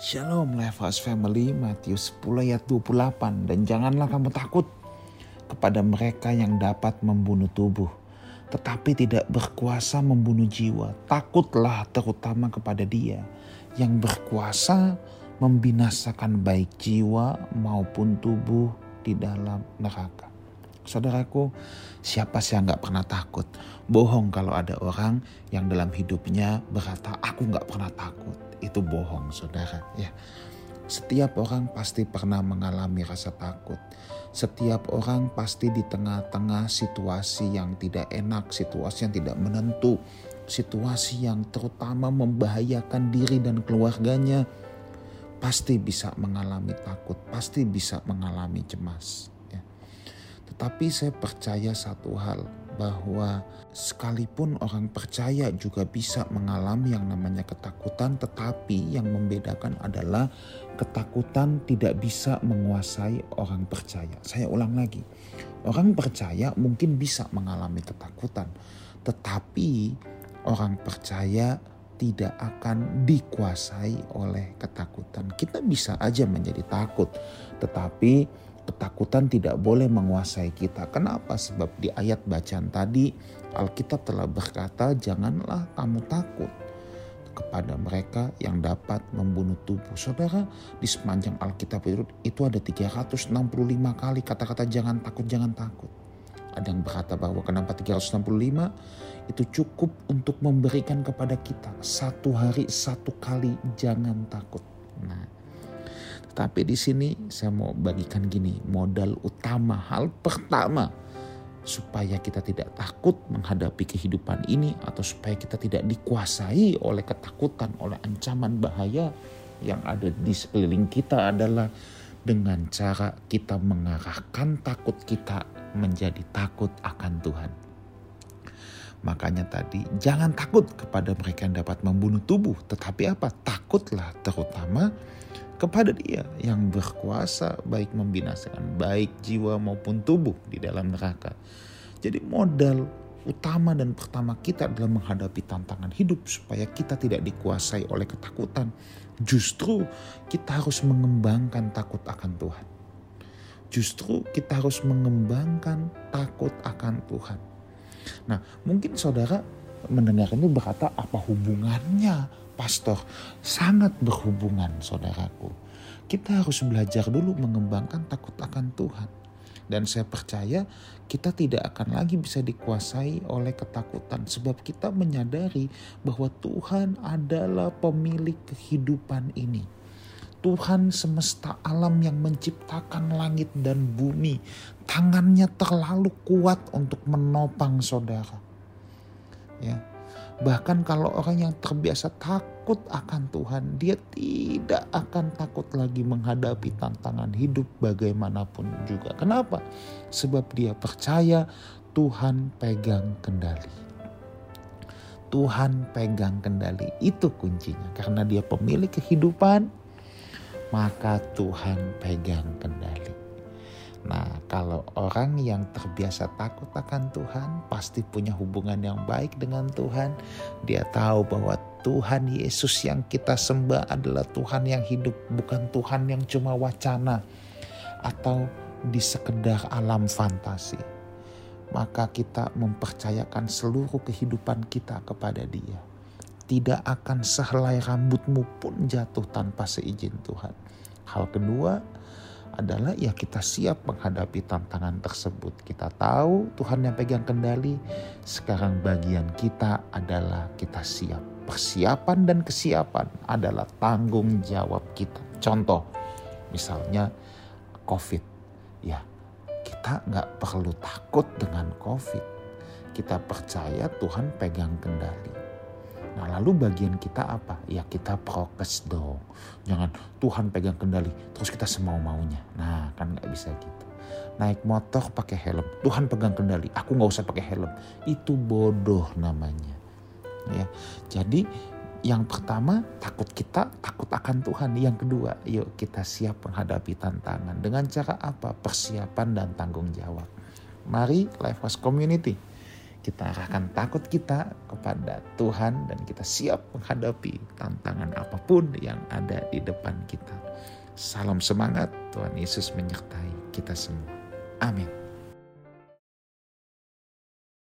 Shalom Lifehouse Family Matius 10 ayat 28 Dan janganlah kamu takut kepada mereka yang dapat membunuh tubuh tetapi tidak berkuasa membunuh jiwa. Takutlah terutama kepada dia yang berkuasa membinasakan baik jiwa maupun tubuh di dalam neraka. Saudaraku, siapa sih yang gak pernah takut? Bohong kalau ada orang yang dalam hidupnya berkata, aku gak pernah takut itu bohong saudara ya. Setiap orang pasti pernah mengalami rasa takut. Setiap orang pasti di tengah-tengah situasi yang tidak enak, situasi yang tidak menentu, situasi yang terutama membahayakan diri dan keluarganya, pasti bisa mengalami takut, pasti bisa mengalami cemas. Ya. Tetapi saya percaya satu hal, bahwa sekalipun orang percaya juga bisa mengalami yang namanya ketakutan, tetapi yang membedakan adalah ketakutan tidak bisa menguasai orang percaya. Saya ulang lagi, orang percaya mungkin bisa mengalami ketakutan, tetapi orang percaya tidak akan dikuasai oleh ketakutan. Kita bisa aja menjadi takut, tetapi ketakutan tidak boleh menguasai kita. Kenapa? Sebab di ayat bacaan tadi Alkitab telah berkata janganlah kamu takut kepada mereka yang dapat membunuh tubuh. Saudara, di sepanjang Alkitab itu, itu ada 365 kali kata-kata jangan takut, jangan takut. Ada yang berkata bahwa kenapa 365 itu cukup untuk memberikan kepada kita satu hari satu kali jangan takut. Nah, tapi di sini saya mau bagikan gini, modal utama, hal pertama supaya kita tidak takut menghadapi kehidupan ini atau supaya kita tidak dikuasai oleh ketakutan, oleh ancaman bahaya yang ada di sekeliling kita adalah dengan cara kita mengarahkan takut kita menjadi takut akan Tuhan. Makanya tadi jangan takut kepada mereka yang dapat membunuh tubuh, tetapi apa? Takutlah terutama kepada dia yang berkuasa baik membinasakan baik jiwa maupun tubuh di dalam neraka. Jadi modal utama dan pertama kita adalah menghadapi tantangan hidup supaya kita tidak dikuasai oleh ketakutan. Justru kita harus mengembangkan takut akan Tuhan. Justru kita harus mengembangkan takut akan Tuhan. Nah, mungkin saudara mendengar ini berkata apa hubungannya pastor sangat berhubungan saudaraku. Kita harus belajar dulu mengembangkan takut akan Tuhan. Dan saya percaya kita tidak akan lagi bisa dikuasai oleh ketakutan. Sebab kita menyadari bahwa Tuhan adalah pemilik kehidupan ini. Tuhan semesta alam yang menciptakan langit dan bumi. Tangannya terlalu kuat untuk menopang saudara. Ya, Bahkan kalau orang yang terbiasa takut akan Tuhan, dia tidak akan takut lagi menghadapi tantangan hidup bagaimanapun juga. Kenapa? Sebab dia percaya Tuhan pegang kendali. Tuhan pegang kendali, itu kuncinya. Karena dia pemilik kehidupan, maka Tuhan pegang kendali. Nah, kalau orang yang terbiasa takut akan Tuhan, pasti punya hubungan yang baik dengan Tuhan. Dia tahu bahwa Tuhan Yesus yang kita sembah adalah Tuhan yang hidup, bukan Tuhan yang cuma wacana atau di sekedar alam fantasi. Maka kita mempercayakan seluruh kehidupan kita kepada Dia. Tidak akan sehelai rambutmu pun jatuh tanpa seizin Tuhan. Hal kedua, adalah ya kita siap menghadapi tantangan tersebut. Kita tahu Tuhan yang pegang kendali. Sekarang bagian kita adalah kita siap. Persiapan dan kesiapan adalah tanggung jawab kita. Contoh, misalnya COVID. Ya, kita nggak perlu takut dengan COVID. Kita percaya Tuhan pegang kendali. Nah lalu bagian kita apa? Ya kita prokes dong. Jangan Tuhan pegang kendali terus kita semau maunya. Nah kan nggak bisa gitu. Naik motor pakai helm, Tuhan pegang kendali. Aku nggak usah pakai helm. Itu bodoh namanya. Ya, jadi yang pertama takut kita takut akan Tuhan. Yang kedua, yuk kita siap menghadapi tantangan dengan cara apa? Persiapan dan tanggung jawab. Mari Life Community Kita arahkan takut kita kepada Tuhan dan kita siap menghadapi tantangan apa pun yang ada di depan kita. Salam semangat, Tuhan Yesus menyertai kita semua. Amin.